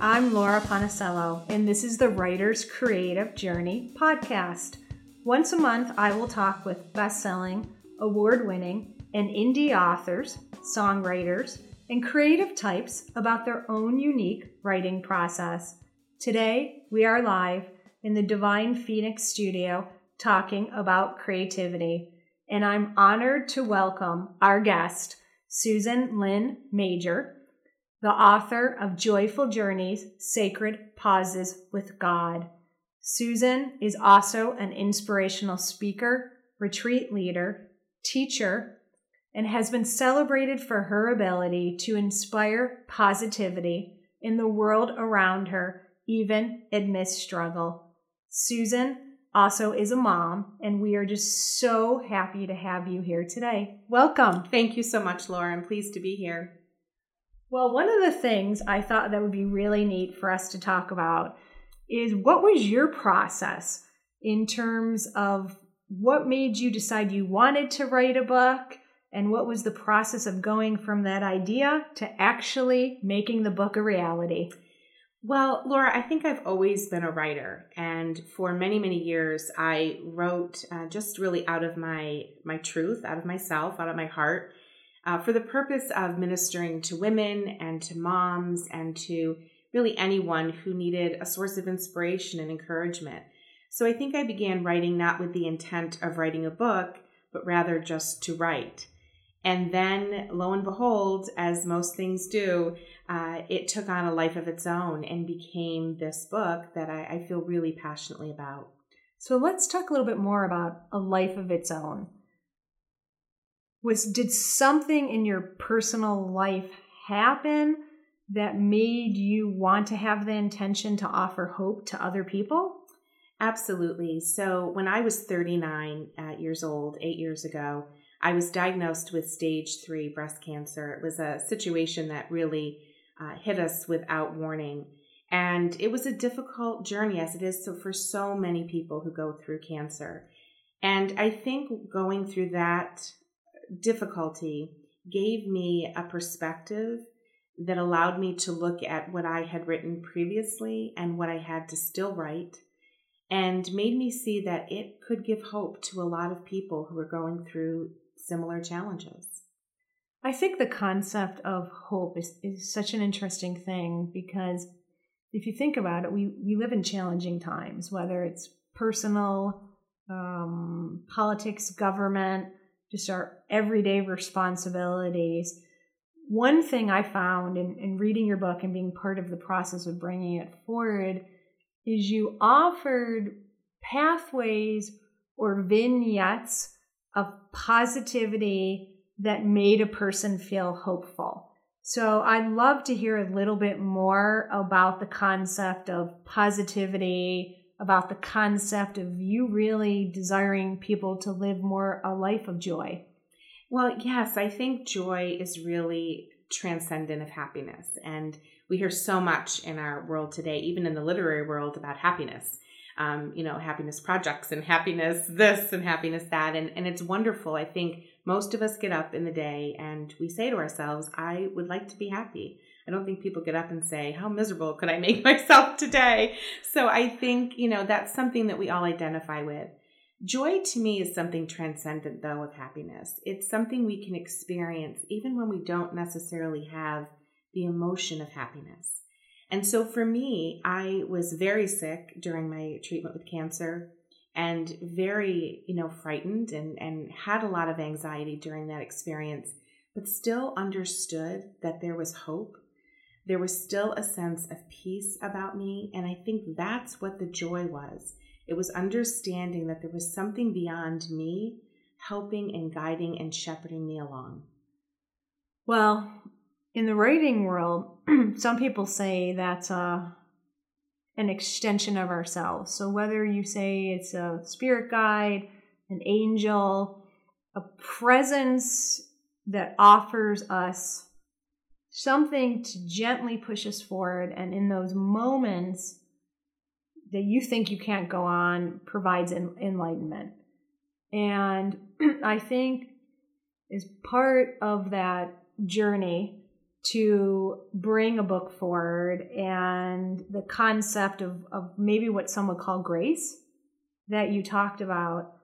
I'm Laura Ponticello, and this is the Writer's Creative Journey podcast. Once a month, I will talk with best selling, award winning, and indie authors, songwriters, and creative types about their own unique writing process. Today, we are live in the Divine Phoenix studio talking about creativity, and I'm honored to welcome our guest, Susan Lynn Major the author of Joyful Journeys Sacred Pauses with God. Susan is also an inspirational speaker, retreat leader, teacher, and has been celebrated for her ability to inspire positivity in the world around her, even amidst struggle. Susan also is a mom, and we are just so happy to have you here today. Welcome. Thank you so much, Laura. I'm pleased to be here. Well, one of the things I thought that would be really neat for us to talk about is what was your process in terms of what made you decide you wanted to write a book? And what was the process of going from that idea to actually making the book a reality? Well, Laura, I think I've always been a writer, and for many, many years, I wrote uh, just really out of my my truth, out of myself, out of my heart, uh, for the purpose of ministering to women and to moms and to really anyone who needed a source of inspiration and encouragement. So I think I began writing not with the intent of writing a book, but rather just to write. And then, lo and behold, as most things do, uh, it took on a life of its own and became this book that I, I feel really passionately about. So let's talk a little bit more about a life of its own was did something in your personal life happen that made you want to have the intention to offer hope to other people? Absolutely. So, when I was 39 uh, years old, eight years ago, I was diagnosed with stage three breast cancer. It was a situation that really uh, hit us without warning. And it was a difficult journey, as it is so for so many people who go through cancer. And I think going through that difficulty gave me a perspective that allowed me to look at what I had written previously and what I had to still write, and made me see that it could give hope to a lot of people who are going through similar challenges. I think the concept of hope is, is such an interesting thing because if you think about it, we, we live in challenging times, whether it's personal, um, politics, government, just our everyday responsibilities. One thing I found in, in reading your book and being part of the process of bringing it forward is you offered pathways or vignettes of positivity that made a person feel hopeful. So I'd love to hear a little bit more about the concept of positivity, about the concept of you really desiring people to live more a life of joy. Well, yes, I think joy is really transcendent of happiness. And we hear so much in our world today, even in the literary world, about happiness. Um, you know, happiness projects and happiness this and happiness that. And, and it's wonderful. I think most of us get up in the day and we say to ourselves, I would like to be happy. I don't think people get up and say, How miserable could I make myself today? So I think, you know, that's something that we all identify with. Joy to me is something transcendent, though, of happiness. It's something we can experience even when we don't necessarily have the emotion of happiness. And so for me, I was very sick during my treatment with cancer and very, you know, frightened and, and had a lot of anxiety during that experience, but still understood that there was hope there was still a sense of peace about me. And I think that's what the joy was. It was understanding that there was something beyond me helping and guiding and shepherding me along. Well, in the writing world, some people say that's a, an extension of ourselves. So whether you say it's a spirit guide, an angel, a presence that offers us something to gently push us forward. And in those moments that you think you can't go on, provides enlightenment. And I think is part of that journey to bring a book forward and the concept of, of maybe what some would call grace that you talked about,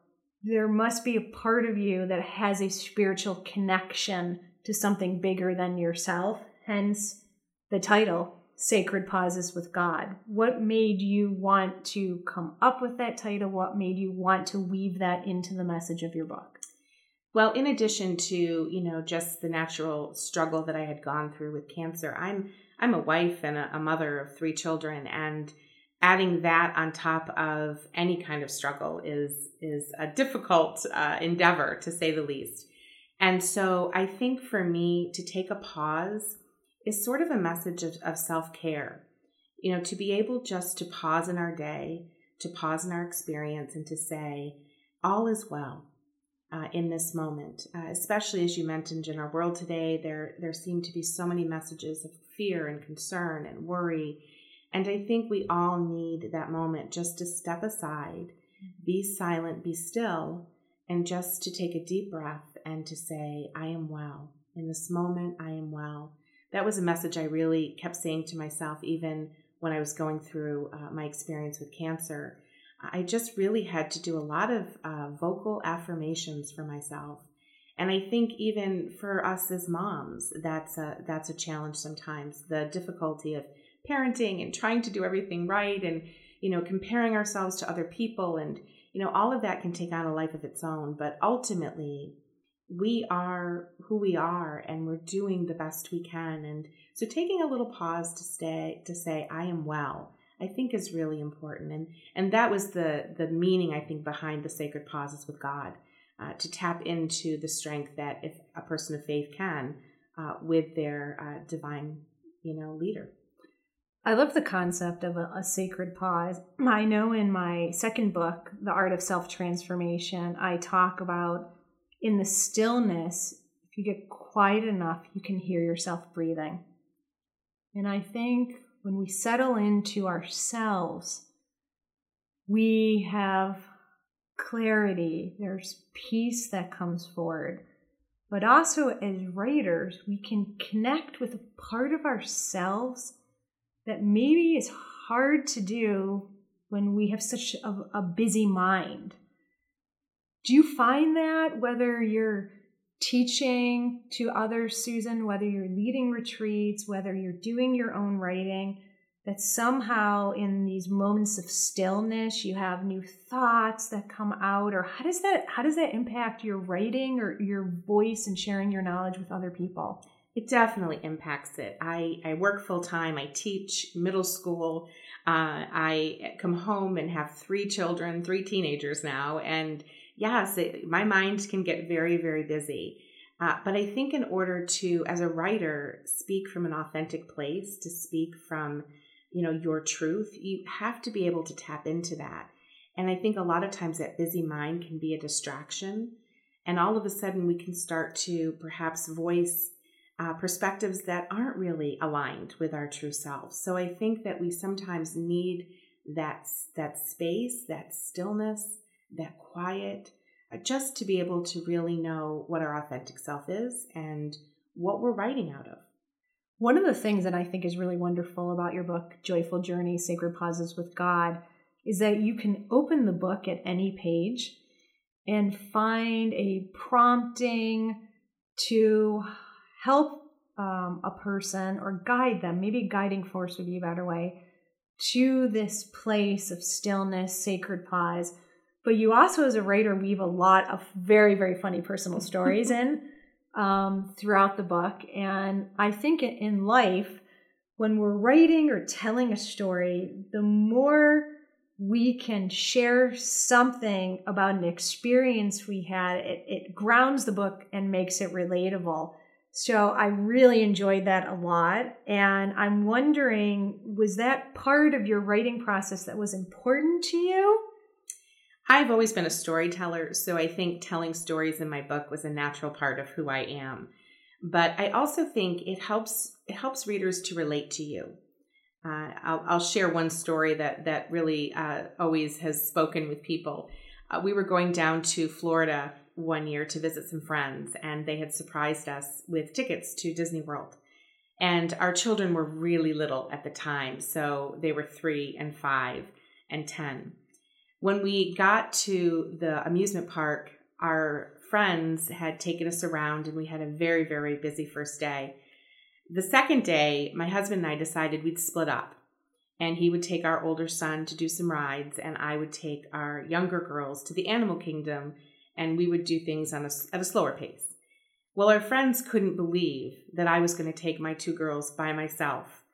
there must be a part of you that has a spiritual connection to something bigger than yourself, hence the title, Sacred Pauses with God. What made you want to come up with that title? What made you want to weave that into the message of your book? Well, in addition to, you know, just the natural struggle that I had gone through with cancer, I'm I'm a wife and a, a mother of three children and adding that on top of any kind of struggle is is a difficult uh, endeavor to say the least. And so I think for me to take a pause is sort of a message of, of self care. You know, to be able just to pause in our day, to pause in our experience, and to say, all is well uh, in this moment, uh, especially as you mentioned in our world today, there there seem to be so many messages of fear and concern and worry, and I think we all need that moment just to step aside, be silent, be still, and just to take a deep breath and to say, "I am well." In this moment, I am well. That was a message I really kept saying to myself, even when I was going through uh, my experience with cancer I just really had to do a lot of uh, vocal affirmations for myself. And I think even for us as moms, that's a, that's a challenge sometimes. The difficulty of parenting and trying to do everything right and, you know, comparing ourselves to other people and, you know, all of that can take on a life of its own. But ultimately, we are who we are and we're doing the best we can. And so taking a little pause to stay, to say, I am well I think is really important. And and that was the the meaning I think behind the sacred pauses with God, uh, to tap into the strength that if a person of faith can uh, with their uh, divine, you know, leader. I love the concept of a, a, sacred pause. I know in my second book, The Art of Self Transformation, I talk about in the stillness, if you get quiet enough, you can hear yourself breathing. And I think when we settle into ourselves, we have clarity, there's peace that comes forward. But also, as writers, we can connect with a part of ourselves that maybe is hard to do when we have such a, a busy mind. Do you find that whether you're teaching to others, Susan, whether you're leading retreats, whether you're doing your own writing, that somehow in these moments of stillness you have new thoughts that come out or how does that how does that impact your writing or your voice and sharing your knowledge with other people it definitely impacts it i i work full time i teach middle school uh, i come home and have three children three teenagers now and yes, it, my mind can get very, very busy. Uh, but I think in order to, as a writer, speak from an authentic place, to speak from, you know, your truth, you have to be able to tap into that. And I think a lot of times that busy mind can be a distraction. And all of a sudden, we can start to perhaps voice uh, perspectives that aren't really aligned with our true selves. So I think that we sometimes need that, that space, that stillness, that quiet, uh, just to be able to really know what our authentic self is and what we're writing out of. One of the things that I think is really wonderful about your book, Joyful Journey Sacred Pauses with God, is that you can open the book at any page and find a prompting to help um, a person or guide them, maybe guiding force would be a better way, to this place of stillness, sacred pause but you also, as a writer, weave a lot of very, very funny personal stories in um, throughout the book. And I think in life, when we're writing or telling a story, the more we can share something about an experience we had, it, it grounds the book and makes it relatable. So I really enjoyed that a lot. And I'm wondering, was that part of your writing process that was important to you? I've always been a storyteller, so I think telling stories in my book was a natural part of who I am. But I also think it helps it helps readers to relate to you. Uh, I'll, I'll, share one story that that really uh, always has spoken with people. Uh, we were going down to Florida one year to visit some friends, and they had surprised us with tickets to Disney World. And our children were really little at the time. So they were three and five and 10. When we got to the amusement park, our friends had taken us around and we had a very, very busy first day. The second day, my husband and I decided we'd split up and he would take our older son to do some rides and I would take our younger girls to the animal kingdom and we would do things on a, at a slower pace. Well, our friends couldn't believe that I was going to take my two girls by myself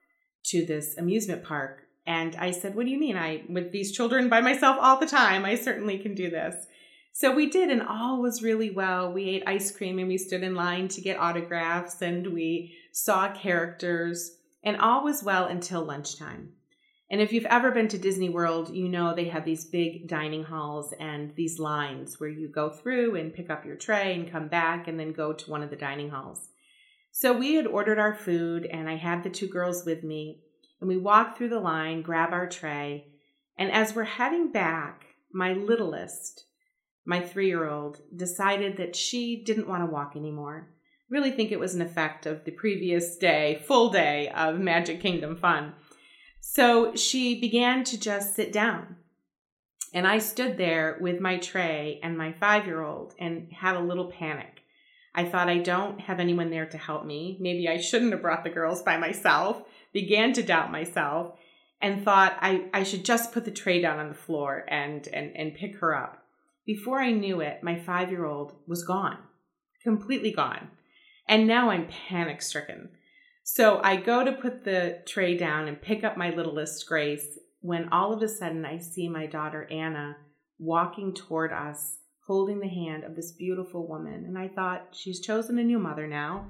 to this amusement park. And I said, What do you mean? I, with these children by myself all the time, I certainly can do this. So we did, and all was really well. We ate ice cream and we stood in line to get autographs and we saw characters, and all was well until lunchtime. And if you've ever been to Disney World, you know they have these big dining halls and these lines where you go through and pick up your tray and come back and then go to one of the dining halls. So we had ordered our food and I had the two girls with me and we walked through the line, grab our tray, and as we're heading back, my littlest, my three year old, decided that she didn't want to walk anymore. Really think it was an effect of the previous day, full day of Magic Kingdom fun. So she began to just sit down. And I stood there with my tray and my five year old and had a little panic. I thought, I don't have anyone there to help me. Maybe I shouldn't have brought the girls by myself. Began to doubt myself and thought I, I should just put the tray down on the floor and, and, and pick her up. Before I knew it, my five year old was gone, completely gone. And now I'm panic stricken. So I go to put the tray down and pick up my littlest Grace when all of a sudden I see my daughter Anna walking toward us, holding the hand of this beautiful woman. And I thought, she's chosen a new mother now.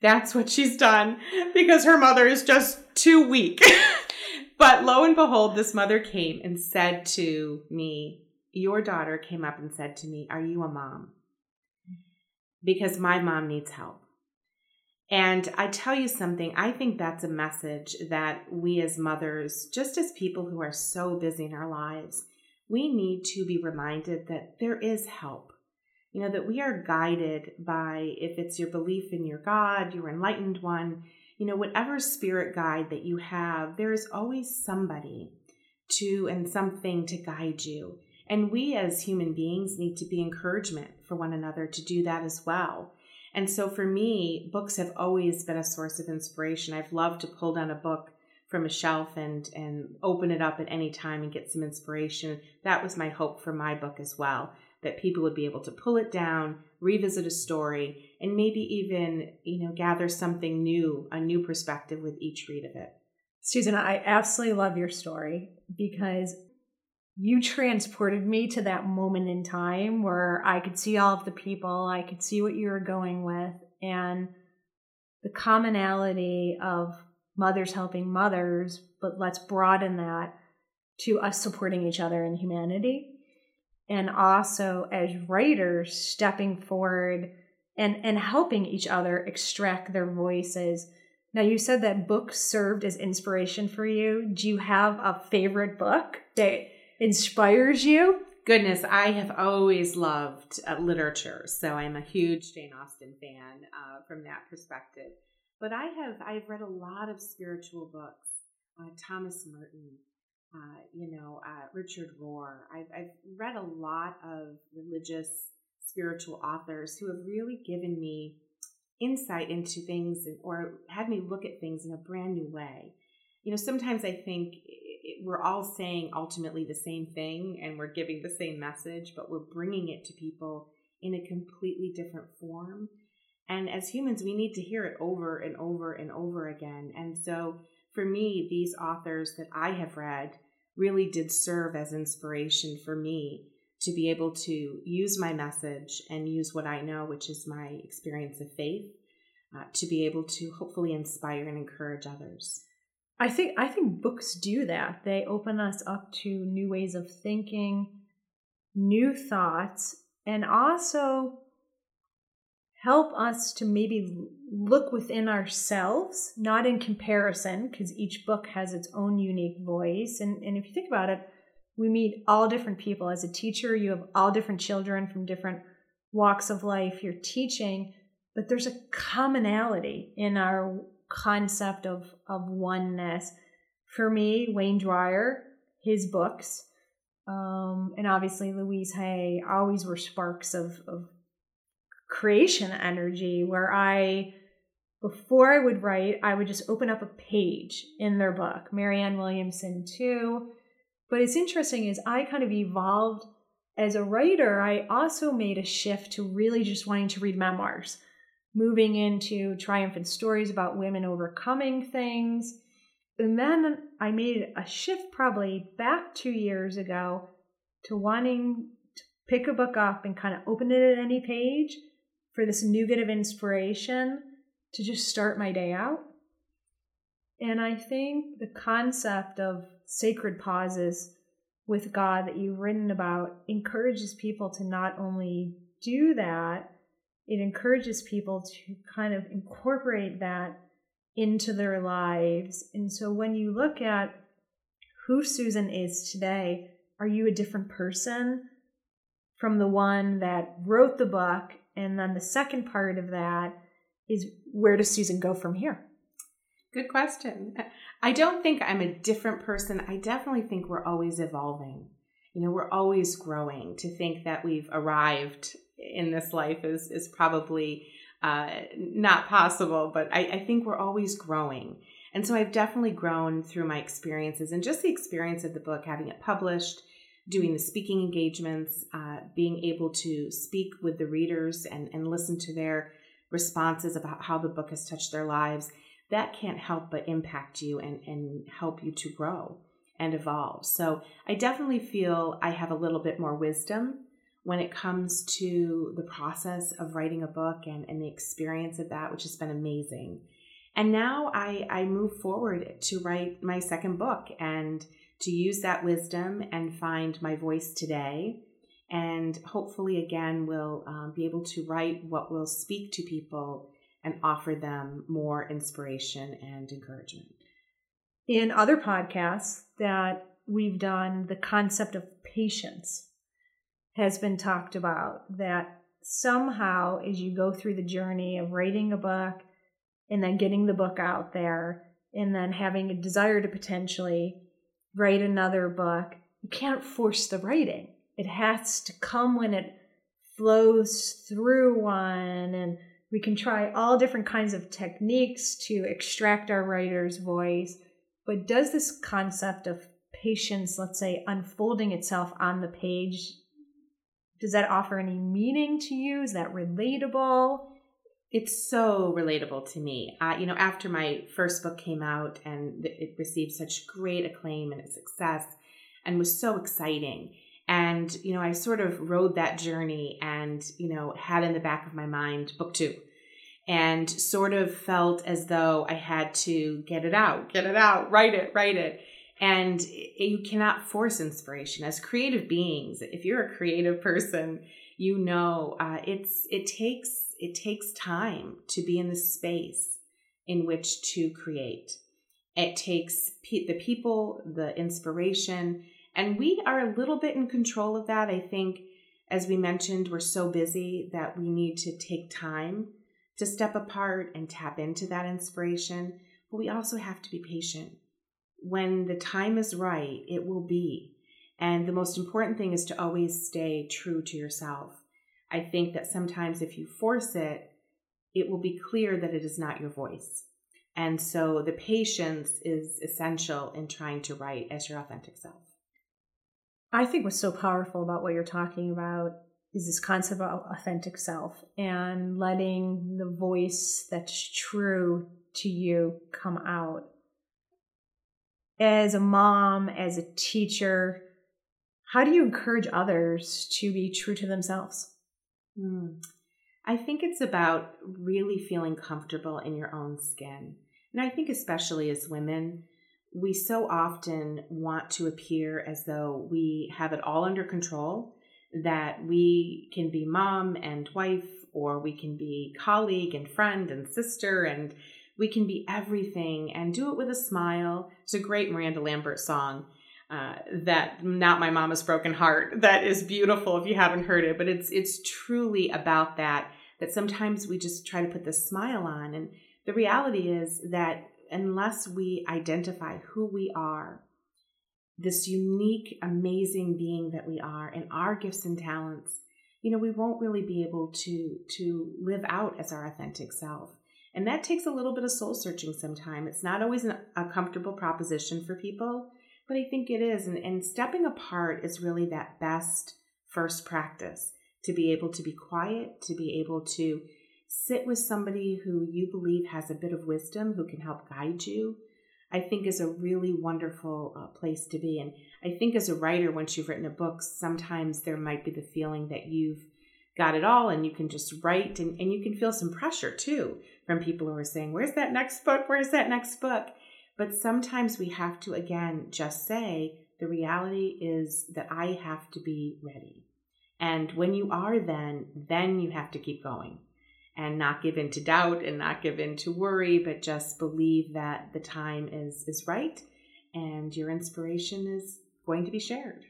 That's what she's done because her mother is just too weak. but lo and behold, this mother came and said to me, Your daughter came up and said to me, Are you a mom? Because my mom needs help. And I tell you something, I think that's a message that we as mothers, just as people who are so busy in our lives, we need to be reminded that there is help. You know, that we are guided by, if it's your belief in your God, your enlightened one, you know, whatever spirit guide that you have, there is always somebody to and something to guide you. And we as human beings need to be encouragement for one another to do that as well. And so for me, books have always been a source of inspiration. I've loved to pull down a book from a shelf and and open it up at any time and get some inspiration. That was my hope for my book as well, that people would be able to pull it down, revisit a story, and maybe even, you know, gather something new, a new perspective with each read of it. Susan, I absolutely love your story because you transported me to that moment in time where I could see all of the people, I could see what you were going with, and the commonality of mothers helping mothers, but let's broaden that to us supporting each other in humanity. And also as writers stepping forward and, and helping each other extract their voices. Now, you said that books served as inspiration for you. Do you have a favorite book that inspires you? Goodness, I have always loved uh, literature, so I'm a huge Jane Austen fan uh, from that perspective. But I have I've read a lot of spiritual books, uh, Thomas Merton, uh, you know, uh, Richard Rohr. I've, I've read a lot of religious spiritual authors who have really given me insight into things or had me look at things in a brand new way. You know, sometimes I think we're all saying ultimately the same thing and we're giving the same message, but we're bringing it to people in a completely different form. And as humans, we need to hear it over and over and over again. And so for me, these authors that I have read really did serve as inspiration for me to be able to use my message and use what I know, which is my experience of faith, uh, to be able to hopefully inspire and encourage others. I think I think books do that. They open us up to new ways of thinking, new thoughts, and also help us to maybe look within ourselves, not in comparison, because each book has its own unique voice. And, and if you think about it, we meet all different people. As a teacher, you have all different children from different walks of life you're teaching, but there's a commonality in our concept of of oneness. For me, Wayne Dyer, his books, um, and obviously Louise Hay always were sparks of, of creation energy where I before I would write, I would just open up a page in their book. Marianne Williamson too. But it's interesting is I kind of evolved as a writer. I also made a shift to really just wanting to read memoirs, moving into triumphant stories about women overcoming things. And then I made a shift probably back two years ago to wanting to pick a book up and kind of open it at any page for this nugget of inspiration to just start my day out. And I think the concept of sacred pauses with God that you've written about encourages people to not only do that, it encourages people to kind of incorporate that into their lives. And so when you look at who Susan is today, are you a different person from the one that wrote the book? And then the second part of that is where does Susan go from here? Good question. I don't think I'm a different person. I definitely think we're always evolving. You know, we're always growing. To think that we've arrived in this life is is probably uh, not possible, but I, I think we're always growing. And so I've definitely grown through my experiences and just the experience of the book, having it published, doing the speaking engagements, uh, being able to speak with the readers and, and listen to their responses about how the book has touched their lives, that can't help but impact you and, and help you to grow and evolve. So I definitely feel I have a little bit more wisdom when it comes to the process of writing a book and, and the experience of that, which has been amazing. And now I, I move forward to write my second book and to use that wisdom and find my voice today. And hopefully again we'll um, be able to write what will speak to people and offer them more inspiration and encouragement. In other podcasts that we've done the concept of patience has been talked about that somehow as you go through the journey of writing a book and then getting the book out there and then having a desire to potentially write another book you can't force the writing. It has to come when it flows through one and we can try all different kinds of techniques to extract our writer's voice. But does this concept of patience let's say unfolding itself on the page does that offer any meaning to you? Is that relatable? It's so relatable to me. Uh, you know, after my first book came out and it received such great acclaim and success and was so exciting, and, you know, I sort of rode that journey and, you know, had in the back of my mind book two and sort of felt as though I had to get it out, get it out, write it, write it. And you cannot force inspiration as creative beings. If you're a creative person, you know uh, it's it takes it takes time to be in the space in which to create. It takes pe- the people, the inspiration, and we are a little bit in control of that. I think, as we mentioned, we're so busy that we need to take time to step apart and tap into that inspiration. But we also have to be patient. When the time is right, it will be. And the most important thing is to always stay true to yourself. I think that sometimes if you force it, it will be clear that it is not your voice. And so the patience is essential in trying to write as your authentic self. I think what's so powerful about what you're talking about is this concept of authentic self and letting the voice that's true to you come out. As a mom, as a teacher, how do you encourage others to be true to themselves? Hmm. I think it's about really feeling comfortable in your own skin. And I think, especially as women, we so often want to appear as though we have it all under control, that we can be mom and wife, or we can be colleague and friend and sister, and we can be everything and do it with a smile. It's a great Miranda Lambert song. Uh, that not my mama's broken heart that is beautiful if you haven't heard it but it's it's truly about that that sometimes we just try to put the smile on and the reality is that unless we identify who we are, this unique, amazing being that we are, and our gifts and talents, you know, we won't really be able to to live out as our authentic self. And that takes a little bit of soul searching sometimes. It's not always an, a comfortable proposition for people, but I think it is. And, and stepping apart is really that best first practice to be able to be quiet, to be able to sit with somebody who you believe has a bit of wisdom, who can help guide you, I think is a really wonderful uh, place to be. And I think as a writer, once you've written a book, sometimes there might be the feeling that you've got it all and you can just write and, and you can feel some pressure too from people who are saying, Where's that next book? Where's that next book? But sometimes we have to, again, just say, the reality is that I have to be ready. And when you are, then, then you have to keep going and not give in to doubt and not give in to worry, but just believe that the time is is right and your inspiration is going to be shared.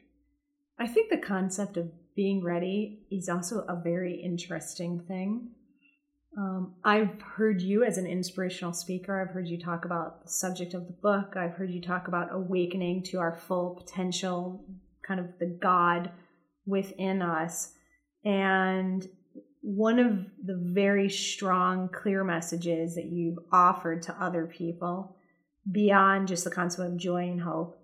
I think the concept of being ready is also a very interesting thing. Um, I've heard you as an inspirational speaker. I've heard you talk about the subject of the book. I've heard you talk about awakening to our full potential, kind of the God within us. And one of the very strong, clear messages that you've offered to other people beyond just the concept of joy and hope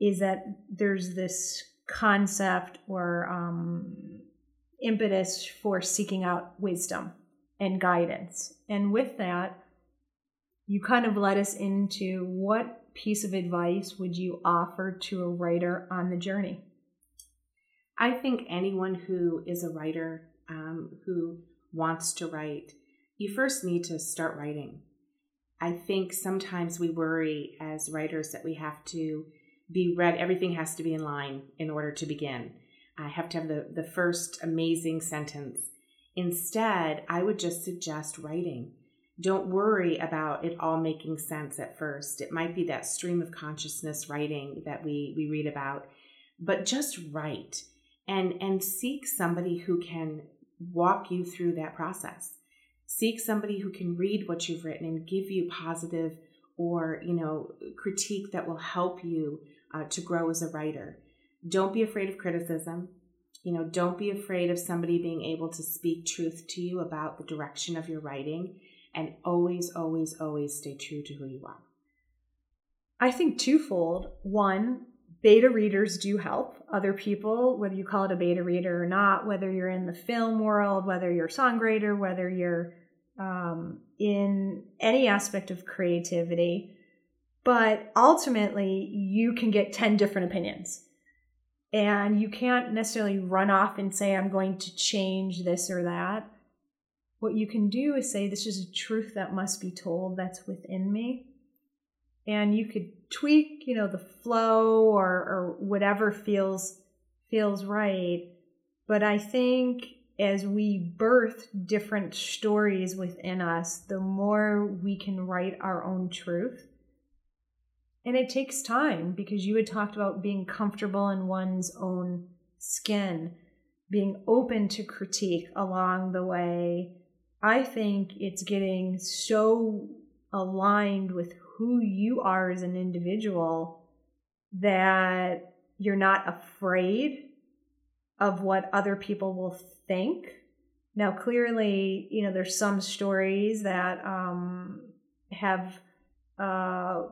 is that there's this concept or um, impetus for seeking out wisdom and guidance. And with that, you kind of led us into what piece of advice would you offer to a writer on the journey? I think anyone who is a writer um, who wants to write, you first need to start writing. I think sometimes we worry as writers that we have to be read, everything has to be in line in order to begin. I have to have the, the first amazing sentence. Instead, I would just suggest writing. Don't worry about it all making sense at first. It might be that stream of consciousness writing that we, we read about, but just write and, and seek somebody who can walk you through that process. Seek somebody who can read what you've written and give you positive or, you know, critique that will help you uh, to grow as a writer. Don't be afraid of criticism. You know, don't be afraid of somebody being able to speak truth to you about the direction of your writing. And always, always, always stay true to who you are. I think twofold. One, beta readers do help other people, whether you call it a beta reader or not, whether you're in the film world, whether you're a songwriter, whether you're um, in any aspect of creativity. But ultimately, you can get 10 different opinions. And you can't necessarily run off and say, I'm going to change this or that. What you can do is say, This is a truth that must be told that's within me and you could tweak you know the flow or or whatever feels feels right but i think as we birth different stories within us the more we can write our own truth and it takes time because you had talked about being comfortable in one's own skin being open to critique along the way i think it's getting so aligned with who you are as an individual that you're not afraid of what other people will think. Now, clearly, you know, there's some stories that um, have uh,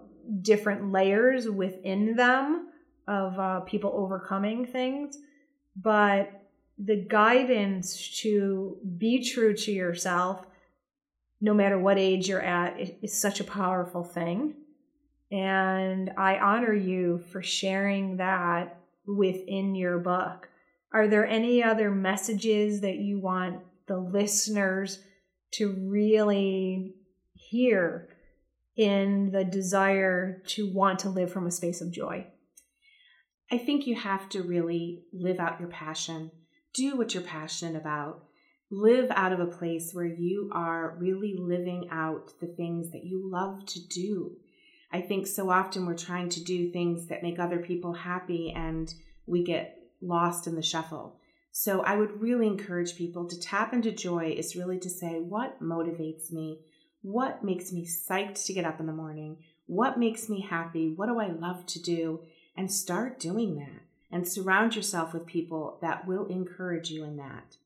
different layers within them of uh, people overcoming things, but the guidance to be true to yourself no matter what age you're at is such a powerful thing. And I honor you for sharing that within your book. Are there any other messages that you want the listeners to really hear in the desire to want to live from a space of joy? I think you have to really live out your passion. Do what you're passionate about live out of a place where you are really living out the things that you love to do. I think so often we're trying to do things that make other people happy and we get lost in the shuffle. So I would really encourage people to tap into joy is really to say, what motivates me? What makes me psyched to get up in the morning? What makes me happy? What do I love to do? And start doing that and surround yourself with people that will encourage you in that.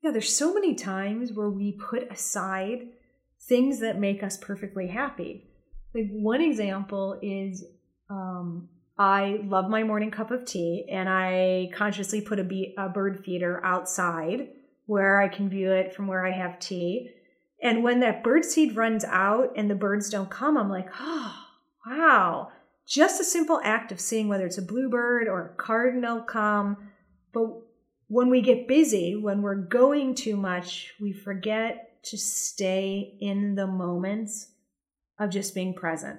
Yeah, there's so many times where we put aside things that make us perfectly happy. Like one example is um, I love my morning cup of tea, and I consciously put a, bee, a bird feeder outside where I can view it from where I have tea. And when that bird seed runs out and the birds don't come, I'm like, oh, wow. Just a simple act of seeing whether it's a bluebird or a cardinal come. But when we get busy, when we're going too much, we forget to stay in the moments of just being present.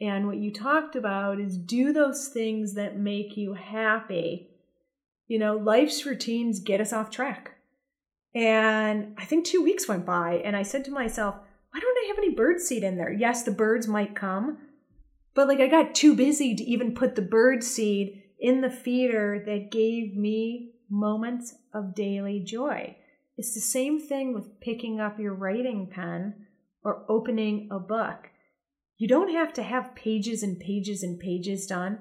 And what you talked about is do those things that make you happy. You know, life's routines get us off track. And I think two weeks went by, and I said to myself, why don't I have any bird seed in there? Yes, the birds might come, but like I got too busy to even put the bird seed in the feeder that gave me moments of daily joy. It's the same thing with picking up your writing pen or opening a book. You don't have to have pages and pages and pages done.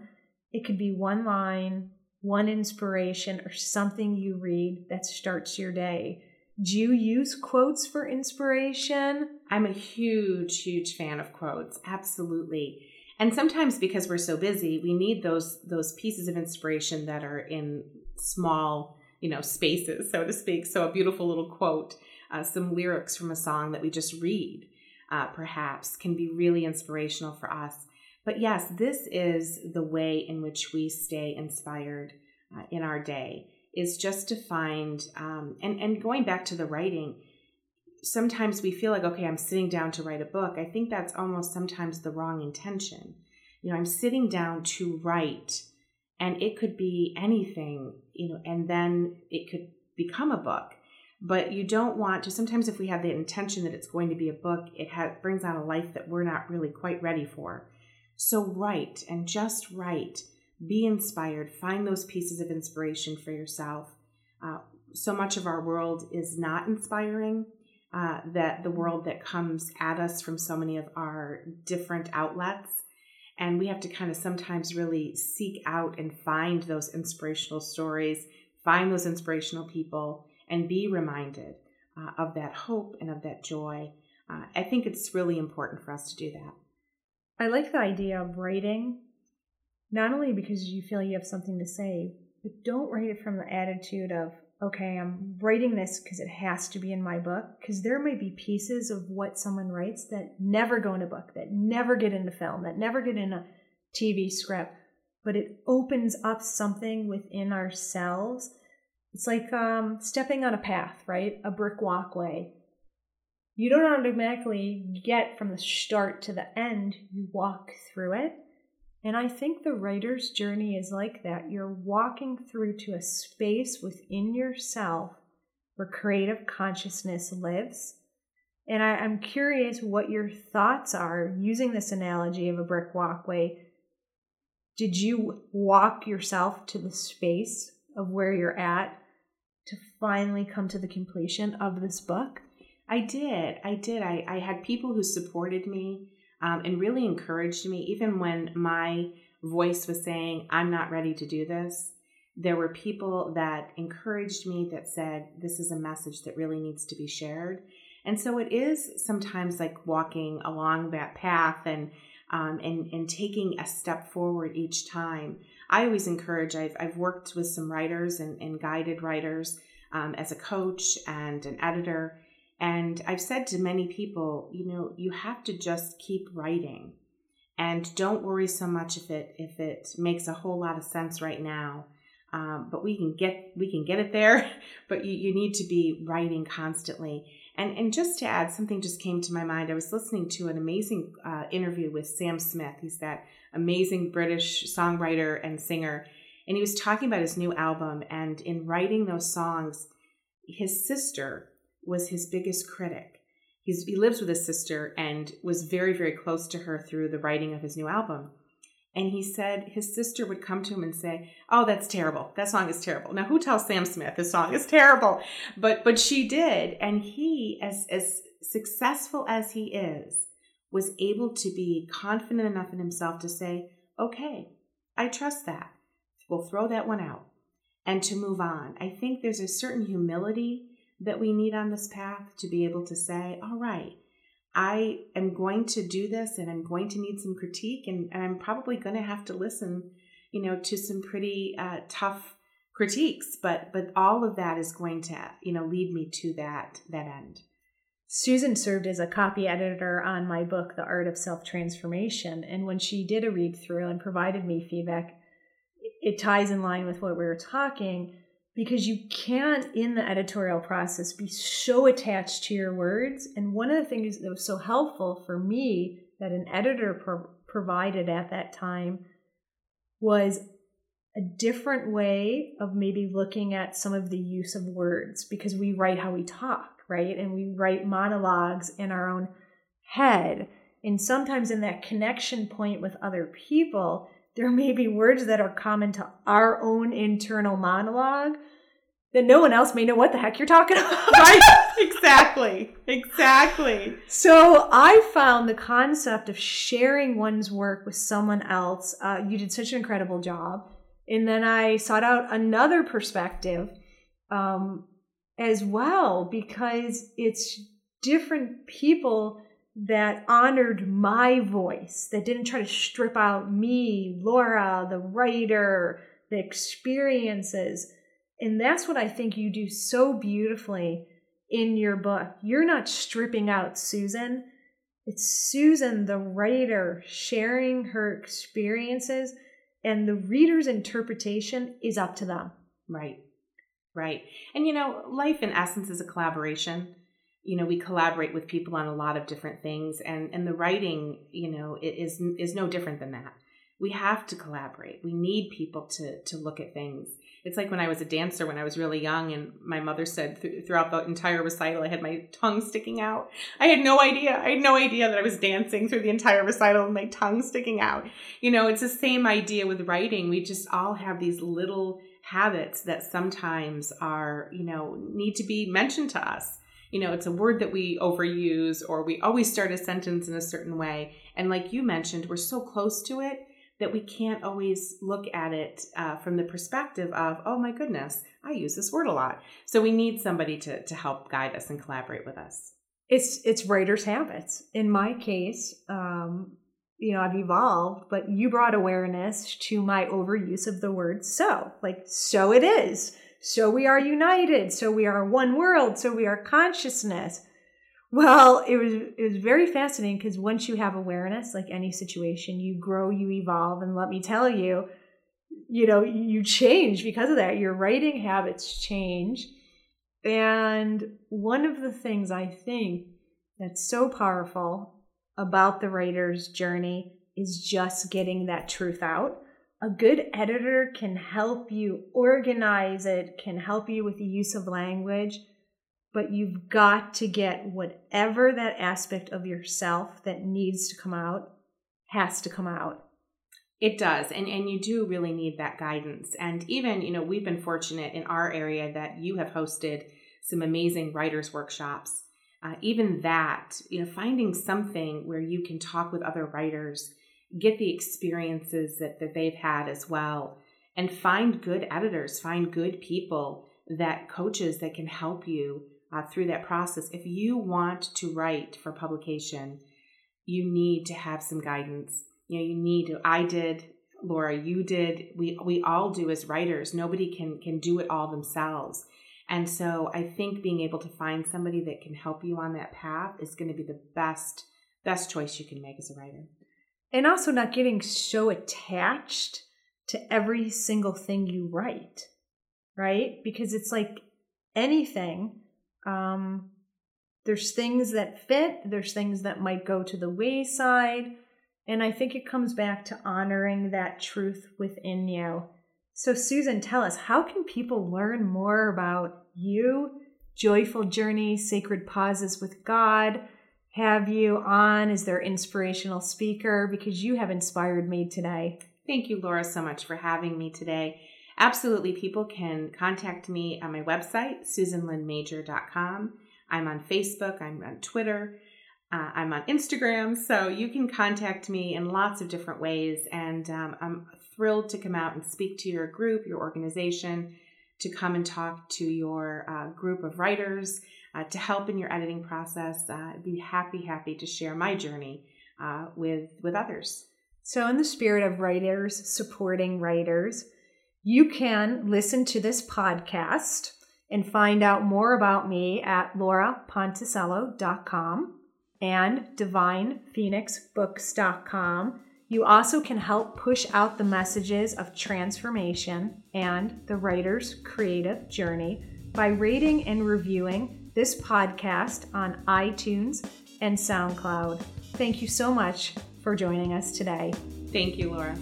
It could be one line, one inspiration, or something you read that starts your day. Do you use quotes for inspiration? I'm a huge, huge fan of quotes. Absolutely. And sometimes because we're so busy, we need those those pieces of inspiration that are in small, you know, spaces, so to speak. So a beautiful little quote, uh, some lyrics from a song that we just read, uh, perhaps, can be really inspirational for us. But yes, this is the way in which we stay inspired uh, in our day is just to find um, and and going back to the writing sometimes we feel like okay i'm sitting down to write a book. I think that's almost sometimes the wrong intention. You know i'm sitting down to write and it could be anything you know and then it could become a book. But you don't want to sometimes if we have the intention that it's going to be a book it ha- brings on a life that we're not really quite ready for so write and just write. Be inspired. Find those pieces of inspiration for yourself. Uh, so much of our world is not inspiring uh, that the world that comes at us from so many of our different outlets. And we have to kind of sometimes really seek out and find those inspirational stories find those inspirational people and be reminded uh, of that hope and of that joy. Uh, i think it's really important for us to do that i like the idea of writing not only because you feel you have something to say, but don't write it from the attitude of, okay, I'm writing this because it has to be in my book. Because there may be pieces of what someone writes that never go in a book, that never get in into film, that never get in a TV script, but it opens up something within ourselves. It's like um, stepping on a path, right? A brick walkway. You don't automatically get from the start to the end, you walk through it and I think the writer's journey is like that. You're walking through to a space within yourself where creative consciousness lives. And I, am curious what your thoughts are using this analogy of a brick walkway. Did you walk yourself to the space of where you're at to finally come to the completion of this book? I did. I did. I, I had people who supported me um, and really encouraged me, even when my voice was saying, I'm not ready to do this. There were people that encouraged me that said, This is a message that really needs to be shared. And so it is sometimes like walking along that path and um, and, and taking a step forward each time. I always encourage, I've, I've worked with some writers and, and guided writers um, as a coach and an editor. And I've said to many people, you know, you have to just keep writing and don't worry so much if it if it makes a whole lot of sense right now. Um, but we can get we can get it there. But you, you need to be writing constantly. And and just to add, something just came to my mind. I was listening to an amazing uh, interview with Sam Smith. He's that amazing British songwriter and singer, and he was talking about his new album. And in writing those songs, his sister was his biggest critic. He's, he lives with his sister and was very, very close to her through the writing of his new album. And he said his sister would come to him and say, "Oh, that's terrible. That song is terrible." Now, who tells Sam Smith his song is terrible? But but she did, and he, as as successful as he is, was able to be confident enough in himself to say, okay, I trust that. We'll throw that one out and to move on. I think there's a certain humility that we need on this path to be able to say, all right, I am going to do this and I'm going to need some critique and, and I'm probably going to have to listen, you know, to some pretty uh, tough critiques, but but all of that is going to, you know, lead me to that that end. Susan served as a copy editor on my book, The Art of Self Transformation. And when she did a read through and provided me feedback, it ties in line with what we were talking because you can't, in the editorial process, be so attached to your words. And one of the things that was so helpful for me that an editor pro- provided at that time was a different way of maybe looking at some of the use of words because we write how we talk right? And we write monologues in our own head. And sometimes in that connection point with other people, there may be words that are common to our own internal monologue that no one else may know what the heck you're talking about. right? Exactly. Exactly. So I found the concept of sharing one's work with someone else. Uh, you did such an incredible job. And then I sought out another perspective um, as well because it's different people that honored my voice, that didn't try to strip out me, Laura, the writer, the experiences. And that's what I think you do so beautifully in your book. You're not stripping out Susan, it's Susan, the writer, sharing her experiences, and the reader's interpretation is up to them. Right. Right. And you know, life in essence is a collaboration. You know, we collaborate with people on a lot of different things and and the writing, you know, is is no different than that. We have to collaborate. We need people to to look at things. It's like when I was a dancer when I was really young and my mother said th- throughout the entire recital I had my tongue sticking out. I had no idea. I had no idea that I was dancing through the entire recital with my tongue sticking out. You know, it's the same idea with writing. We just all have these little habits that sometimes are, you know, need to be mentioned to us. You know, it's a word that we overuse or we always start a sentence in a certain way. And like you mentioned, we're so close to it that we can't always look at it uh, from the perspective of, oh my goodness, I use this word a lot. So we need somebody to, to help guide us and collaborate with us. It's it's writer's habits. In my case, um, you know, I've evolved, but you brought awareness to my overuse of the word so. Like, so it is. So we are united. So we are one world. So we are consciousness. Well, it was it was very fascinating because once you have awareness, like any situation, you grow, you evolve, and let me tell you, you know, you change because of that. Your writing habits change. And one of the things I think that's so powerful about the writer's journey is just getting that truth out. A good editor can help you organize it, can help you with the use of language, but you've got to get whatever that aspect of yourself that needs to come out has to come out. It does. And and you do really need that guidance. And even, you know, we've been fortunate in our area that you have hosted some amazing writers workshops uh, even that, you know, finding something where you can talk with other writers, get the experiences that, that they've had as well, and find good editors, find good people that coaches that can help you uh, through that process. If you want to write for publication, you need to have some guidance. You know, you need to. I did, Laura. You did. We we all do as writers. Nobody can can do it all themselves. And so I think being able to find somebody that can help you on that path is going to be the best best choice you can make as a writer. And also not getting so attached to every single thing you write, right? Because it's like anything um there's things that fit, there's things that might go to the wayside, and I think it comes back to honoring that truth within you. So Susan, tell us, how can people learn more about you, Joyful Journey, Sacred Pauses with God, have you on as their inspirational speaker because you have inspired me today. Thank you, Laura, so much for having me today. Absolutely, people can contact me on my website, susanlynnmajor.com. I'm on Facebook, I'm on Twitter, uh, I'm on Instagram. So you can contact me in lots of different ways. And um, I'm thrilled to come out and speak to your group, your organization, to come and talk to your uh, group of writers, uh, to help in your editing process. Uh, I'd be happy, happy to share my journey uh, with, with others. So, in the spirit of writers supporting writers, you can listen to this podcast and find out more about me at lauraponticello.com and divinephoenixbooks.com. You also can help push out the messages of transformation and the writer's creative journey by rating and reviewing this podcast on iTunes and SoundCloud. Thank you so much for joining us today. Thank you, Laura.